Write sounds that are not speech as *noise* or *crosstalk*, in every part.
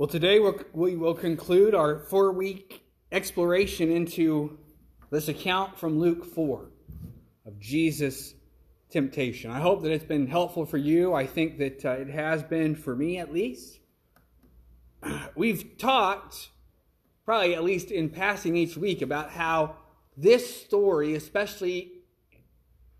Well, today we'll, we will conclude our four week exploration into this account from Luke 4 of Jesus' temptation. I hope that it's been helpful for you. I think that uh, it has been for me at least. *clears throat* We've talked, probably at least in passing each week, about how this story, especially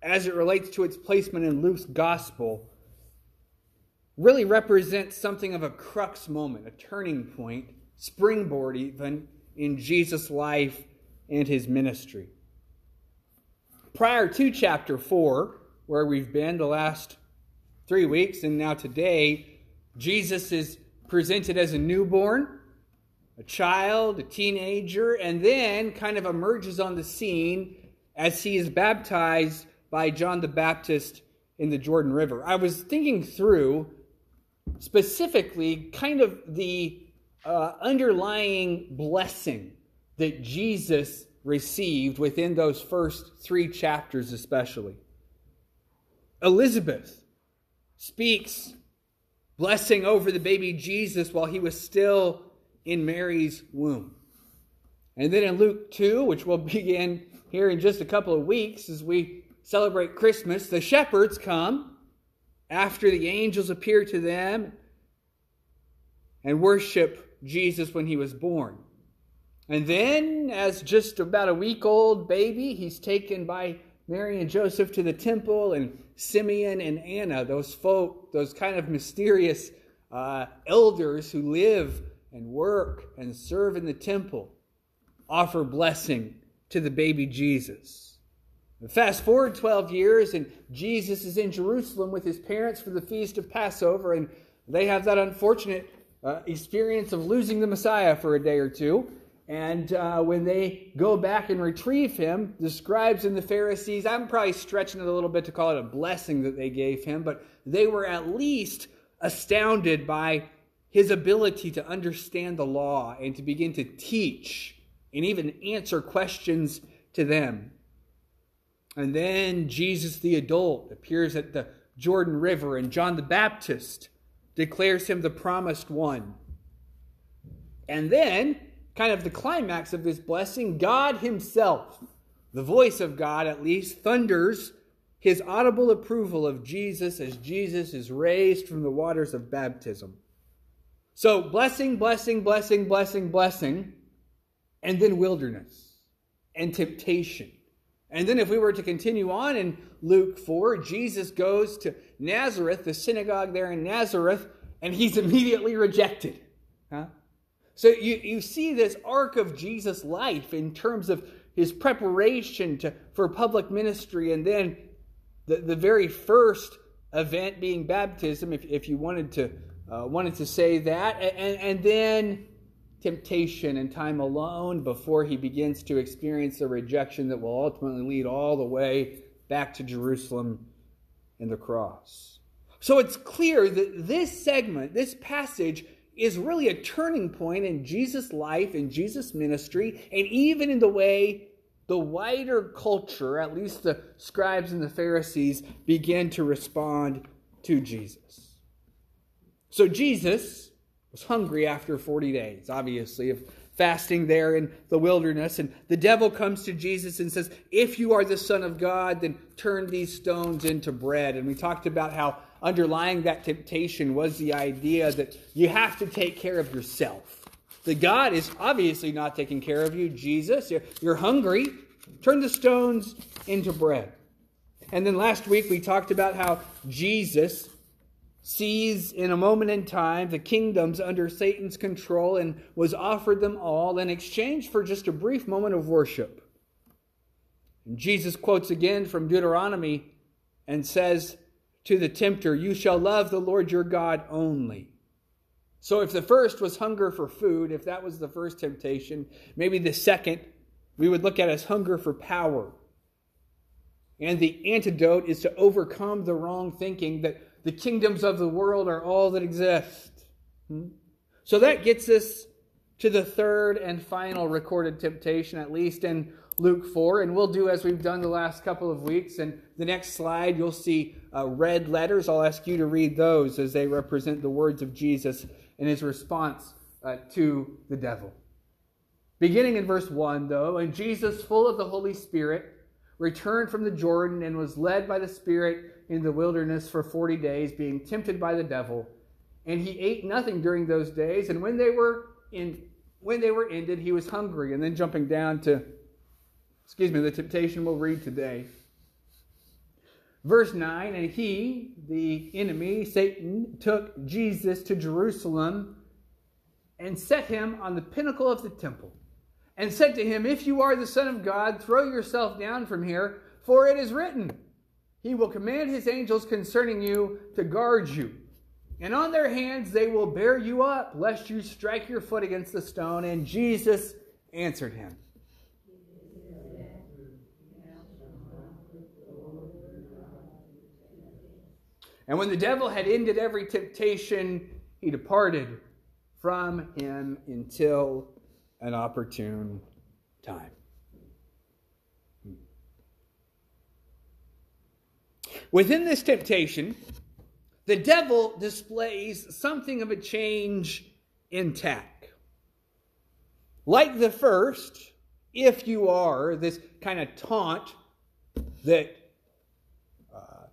as it relates to its placement in Luke's gospel, really represents something of a crux moment, a turning point, springboard even in Jesus' life and his ministry. Prior to chapter 4, where we've been the last three weeks, and now today, Jesus is presented as a newborn, a child, a teenager, and then kind of emerges on the scene as he is baptized by John the Baptist in the Jordan River. I was thinking through specifically kind of the uh, underlying blessing that Jesus received within those first three chapters, especially. Elizabeth speaks blessing over the baby Jesus while he was still in Mary's womb. And then in Luke 2, which we'll *laughs* begin here in just a couple of weeks as we celebrate Christmas, the shepherds come after the angels appear to them and worship Jesus when he was born. And then, as just about a week old baby, he's taken by Mary and Joseph to the temple, and Simeon and Anna, those folk, those kind of mysterious uh, elders who live and work and serve in the temple, offer blessing to the baby Jesus. Fast forward 12 years, and Jesus is in Jerusalem with his parents for the feast of Passover, and they have that unfortunate uh, experience of losing the Messiah for a day or two. And uh, when they go back and retrieve him, the scribes and the Pharisees, I'm probably stretching it a little bit to call it a blessing that they gave him, but they were at least astounded by his ability to understand the law and to begin to teach and even answer questions to them. And then Jesus the adult appears at the Jordan River, and John the Baptist declares him the promised one. And then, kind of the climax of this blessing, God Himself, the voice of God at least, thunders his audible approval of Jesus as Jesus is raised from the waters of baptism. So, blessing, blessing, blessing, blessing, blessing, and then wilderness and temptation and then, if we were to continue on in Luke 4, Jesus goes to Nazareth, the synagogue there in Nazareth, and he's immediately rejected. Huh? So you, you see this arc of Jesus' life in terms of his preparation to, for public ministry, and then the, the very first event being baptism, if, if you wanted to, uh, wanted to say that, and, and then temptation and time alone before he begins to experience the rejection that will ultimately lead all the way back to Jerusalem and the cross. So it's clear that this segment, this passage, is really a turning point in Jesus' life, in Jesus' ministry, and even in the way the wider culture, at least the scribes and the Pharisees, begin to respond to Jesus. So Jesus was hungry after 40 days, obviously, of fasting there in the wilderness. And the devil comes to Jesus and says, If you are the Son of God, then turn these stones into bread. And we talked about how underlying that temptation was the idea that you have to take care of yourself. The God is obviously not taking care of you. Jesus, you're, you're hungry. Turn the stones into bread. And then last week we talked about how Jesus sees in a moment in time the kingdoms under Satan's control and was offered them all in exchange for just a brief moment of worship. And Jesus quotes again from Deuteronomy and says to the tempter, You shall love the Lord your God only. So, if the first was hunger for food, if that was the first temptation, maybe the second we would look at as hunger for power. And the antidote is to overcome the wrong thinking that the kingdoms of the world are all that exist. Hmm? So that gets us to the third and final recorded temptation, at least in Luke 4. And we'll do as we've done the last couple of weeks. And the next slide, you'll see uh, red letters. I'll ask you to read those as they represent the words of Jesus in his response uh, to the devil. Beginning in verse 1, though, and Jesus, full of the Holy Spirit, returned from the Jordan and was led by the Spirit in the wilderness for 40 days, being tempted by the devil. And he ate nothing during those days, and when they were in when they were ended, he was hungry. And then jumping down to excuse me, the temptation we'll read today. Verse 9, and he, the enemy, Satan, took Jesus to Jerusalem and set him on the pinnacle of the temple and said to him, If you are the Son of God, throw yourself down from here, for it is written, He will command His angels concerning you to guard you. And on their hands they will bear you up, lest you strike your foot against the stone. And Jesus answered him. And when the devil had ended every temptation, he departed from him until an opportune time. Within this temptation, the devil displays something of a change in tack. Like the first, if you are, this kind of taunt that uh,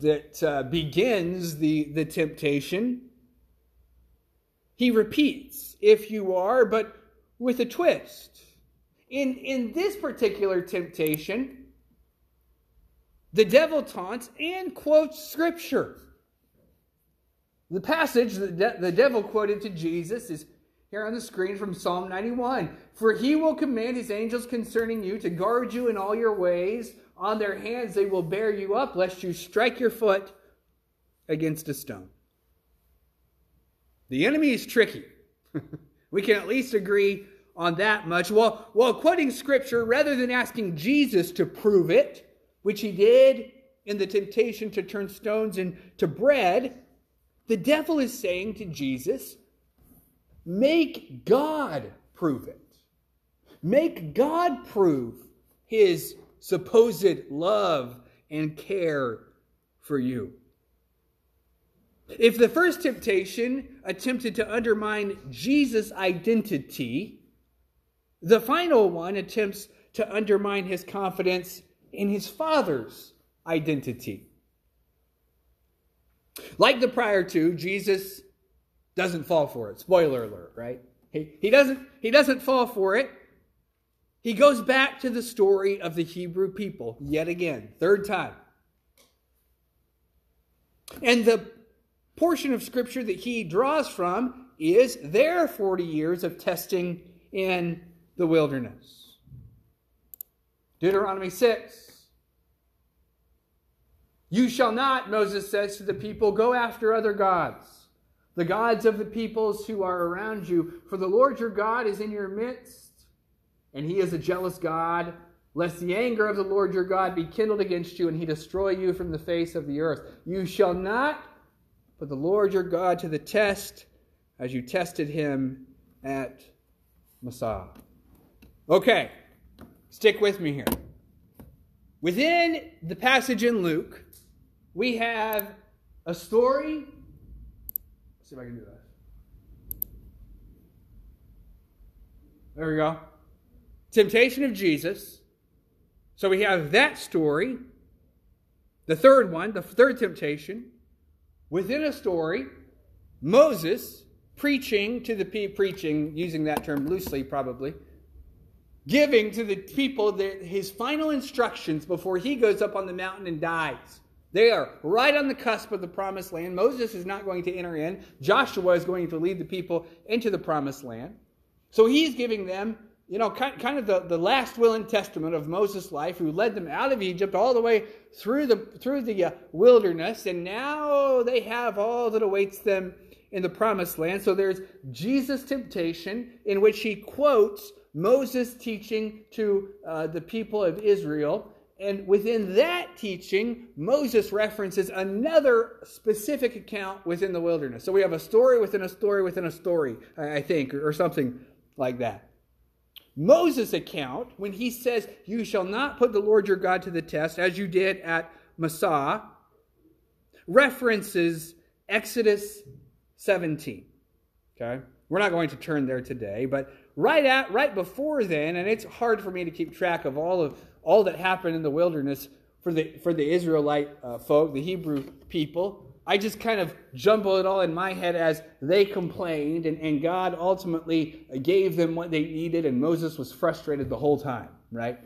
that uh, begins the, the temptation, he repeats, if you are, but with a twist. In, in this particular temptation, the devil taunts and quotes scripture. The passage that de- the devil quoted to Jesus is here on the screen from Psalm 91. For he will command his angels concerning you to guard you in all your ways. On their hands they will bear you up, lest you strike your foot against a stone. The enemy is tricky. *laughs* we can at least agree on that much. While, while quoting scripture, rather than asking Jesus to prove it, which he did in the temptation to turn stones into bread, the devil is saying to Jesus, Make God prove it. Make God prove his supposed love and care for you. If the first temptation attempted to undermine Jesus' identity, the final one attempts to undermine his confidence in his Father's identity. Like the prior two, Jesus doesn't fall for it. Spoiler alert, right? He, he, doesn't, he doesn't fall for it. He goes back to the story of the Hebrew people yet again, third time. And the portion of scripture that he draws from is their 40 years of testing in the wilderness. Deuteronomy 6. You shall not, Moses says to the people, go after other gods, the gods of the peoples who are around you, for the Lord your God is in your midst, and he is a jealous God, lest the anger of the Lord your God be kindled against you, and he destroy you from the face of the earth. You shall not Put the Lord your God to the test as you tested him at Massah. Okay, stick with me here. Within the passage in Luke, we have a story. Let's see if I can do that. There we go. Temptation of Jesus. So we have that story. The third one, the third temptation within a story, Moses preaching to the people, preaching, using that term loosely probably, giving to the people the, his final instructions before he goes up on the mountain and dies. They are right on the cusp of the promised land. Moses is not going to enter in. Joshua is going to lead the people into the promised land. So he's giving them you know, kind, of the, the last will and testament of Moses' life, who led them out of Egypt all the way through the, through the uh, wilderness, and now they have all that awaits them in the promised land. So there's Jesus' temptation, in which he quotes Moses' teaching to uh, the people of Israel. And within that teaching, Moses references another specific account within the wilderness. So we have a story within a story within a story, I think, or something like that. Moses' account, when he says, You shall not put the Lord your God to the test, as you did at Massah, references Exodus 17. Okay? We're not going to turn there today, but right at right before then, and it's hard for me to keep track of all of all that happened in the wilderness for the for the Israelite uh, folk, the Hebrew people. I just kind of jumble it all in my head as they complained, and, and God ultimately gave them what they needed, and Moses was frustrated the whole time, right?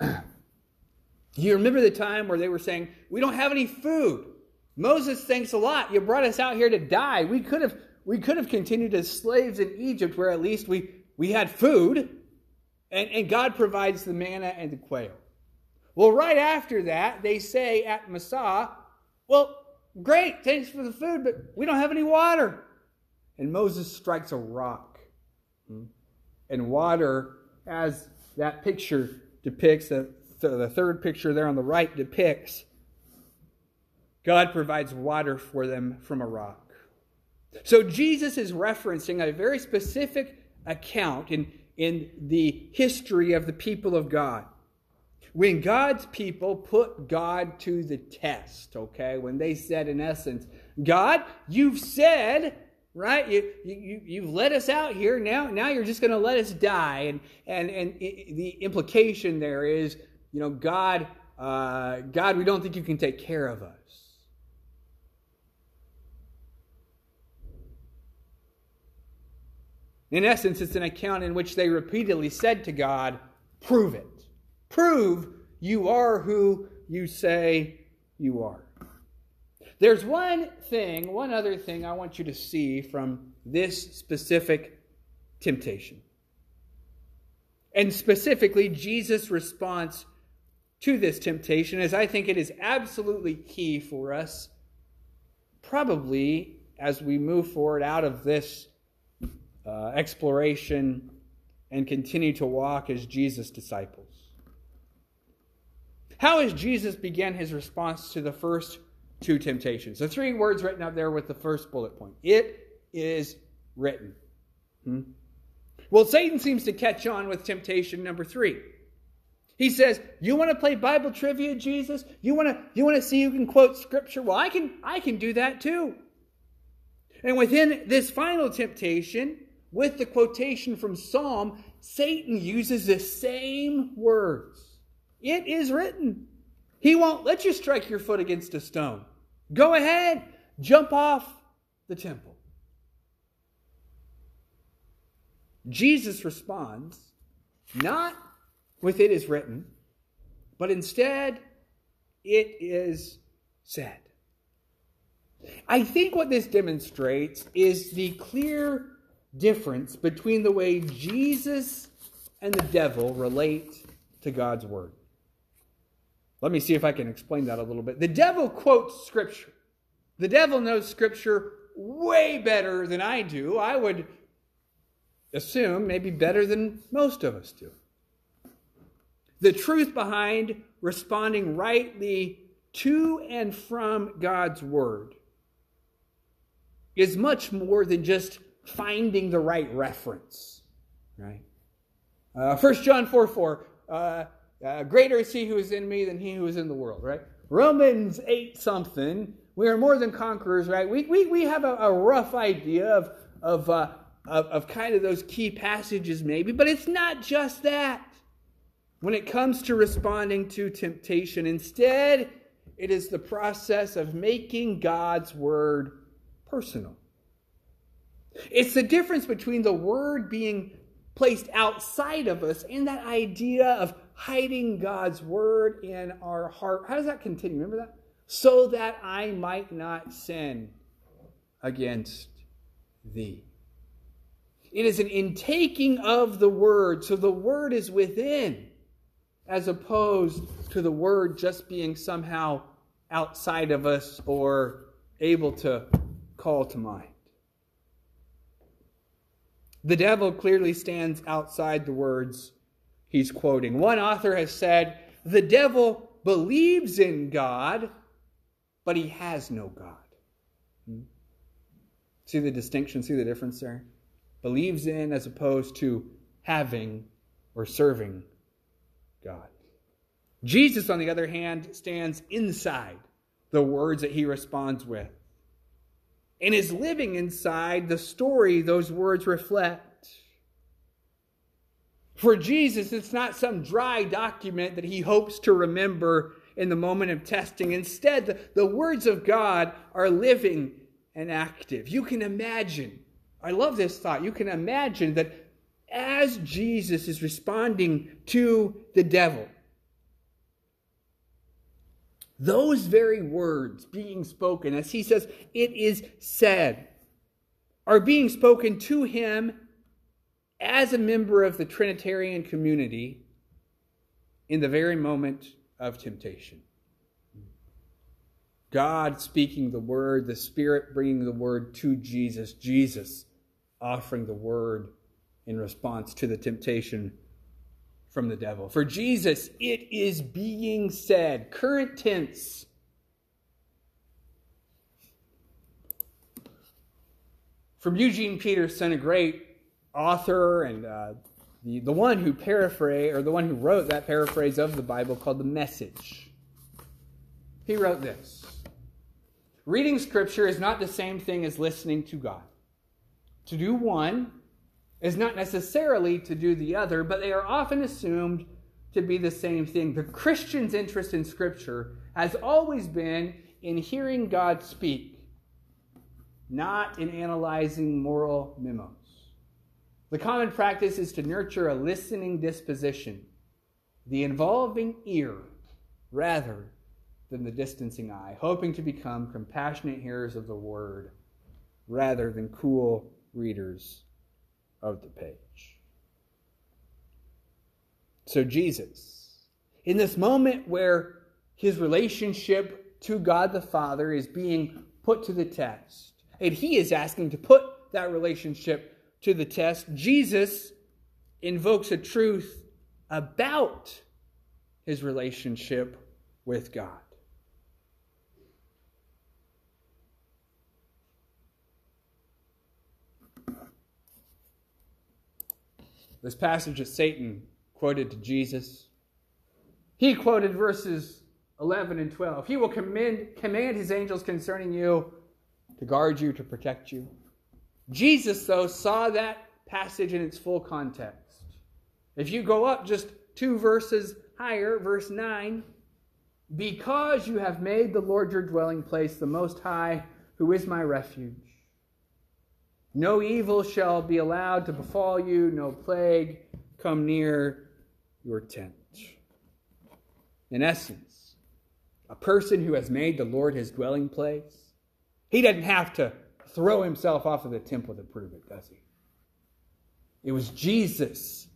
*clears throat* you remember the time where they were saying, We don't have any food. Moses, thanks a lot. You brought us out here to die. We could have we could have continued as slaves in Egypt where at least we, we had food, and, and God provides the manna and the quail. Well, right after that, they say at Massah, Well, great, thanks for the food, but we don't have any water. And Moses strikes a rock. Hmm? And water, as that picture depicts, the, the third picture there on the right depicts, God provides water for them from a rock. So Jesus is referencing a very specific account in, in the history of the people of God. When God's people put God to the test, okay, when they said, in essence, God, you've said, right, you, you, you've let us out here, now, now you're just going to let us die. And, and, and the implication there is, you know, God, uh, God, we don't think you can take care of us. In essence, it's an account in which they repeatedly said to God, Prove it. Prove you are who you say you are. There's one thing, one other thing I want you to see from this specific temptation. And specifically, Jesus' response to this temptation, as I think it is absolutely key for us, probably as we move forward out of this uh, exploration and continue to walk as Jesus' disciples. How has Jesus began his response to the first two temptations? The three words written up there with the first bullet point. It is written. Hmm? Well, Satan seems to catch on with temptation number three. He says, "You want to play Bible trivia, Jesus? You want to you want to see who can quote scripture? Well, I can I can do that too." And within this final temptation, with the quotation from Psalm, Satan uses the same words. It is written. He won't let you strike your foot against a stone. Go ahead, jump off the temple. Jesus responds not with it is written, but instead it is said. I think what this demonstrates is the clear difference between the way Jesus and the devil relate to God's word. Let me see if I can explain that a little bit. The devil quotes scripture. The devil knows scripture way better than I do. I would assume maybe better than most of us do. The truth behind responding rightly to and from God's word is much more than just finding the right reference, right? Uh, 1 John 4 4, uh, uh, greater is he who is in me than he who is in the world, right? Romans 8 something, we are more than conquerors, right? We, we, we have a, a rough idea of, of, uh, of, of kind of those key passages, maybe, but it's not just that. When it comes to responding to temptation, instead, it is the process of making God's word personal. It's the difference between the word being placed outside of us and that idea of hiding God's word in our heart. How does that continue? Remember that? So that I might not sin against thee. It is an intaking of the word, so the word is within, as opposed to the word just being somehow outside of us or able to call to mind. The devil clearly stands outside the words he's quoting. One author has said, The devil believes in God, but he has no God. Hmm? See the distinction? See the difference there? Believes in as opposed to having or serving God. Jesus, on the other hand, stands inside the words that he responds with. And is living inside the story those words reflect. For Jesus, it's not some dry document that he hopes to remember in the moment of testing. Instead, the, the words of God are living and active. You can imagine, I love this thought, you can imagine that as Jesus is responding to the devil, those very words being spoken, as he says, it is said, are being spoken to him as a member of the Trinitarian community in the very moment of temptation. God speaking the word, the Spirit bringing the word to Jesus, Jesus offering the word in response to the temptation from the devil. For Jesus, it is being said, current tense. From Eugene Peterson, a great author and uh, the, the one who paraphrased, or the one who wrote that paraphrase of the Bible called The Message. He wrote this Reading Scripture is not the same thing as listening to God. To do one is not necessarily to do the other, but they are often assumed to be the same thing. The Christian's interest in Scripture has always been in hearing God speak, not in analyzing moral memos. The common practice is to nurture a listening disposition, the involving ear, rather than the distancing eye, hoping to become compassionate hearers of the word rather than cool readers of the page. So, Jesus, in this moment where his relationship to God the Father is being put to the test, and he is asking to put that relationship to the test, Jesus invokes a truth about his relationship with God. This passage that Satan quoted to Jesus. He quoted verses 11 and 12. He will command, command his angels concerning you to guard you, to protect you. Jesus, though, saw that passage in its full context. If you go up just two verses higher, verse 9, because you have made the Lord your dwelling place, the Most High, who is my refuge. No evil shall be allowed to befall you, no plague come near your tent. In essence, a person who has made the Lord his dwelling place, he doesn't have to throw himself off of the temple to prove it, does he? It was Jesus'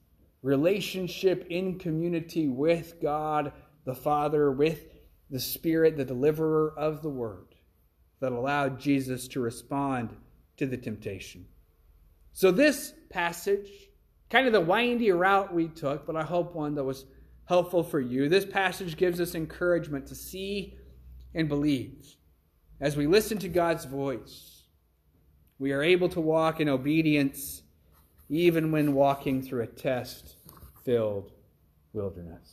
relationship in community with God the Father, with the Spirit, the deliverer of the Word, that allowed Jesus to respond to the temptation. So, this passage, kind of the windy route we took, but I hope one that was helpful for you, this passage gives us encouragement to see and believe. As we listen to God's voice, we are able to walk in obedience even when walking through a test filled wilderness.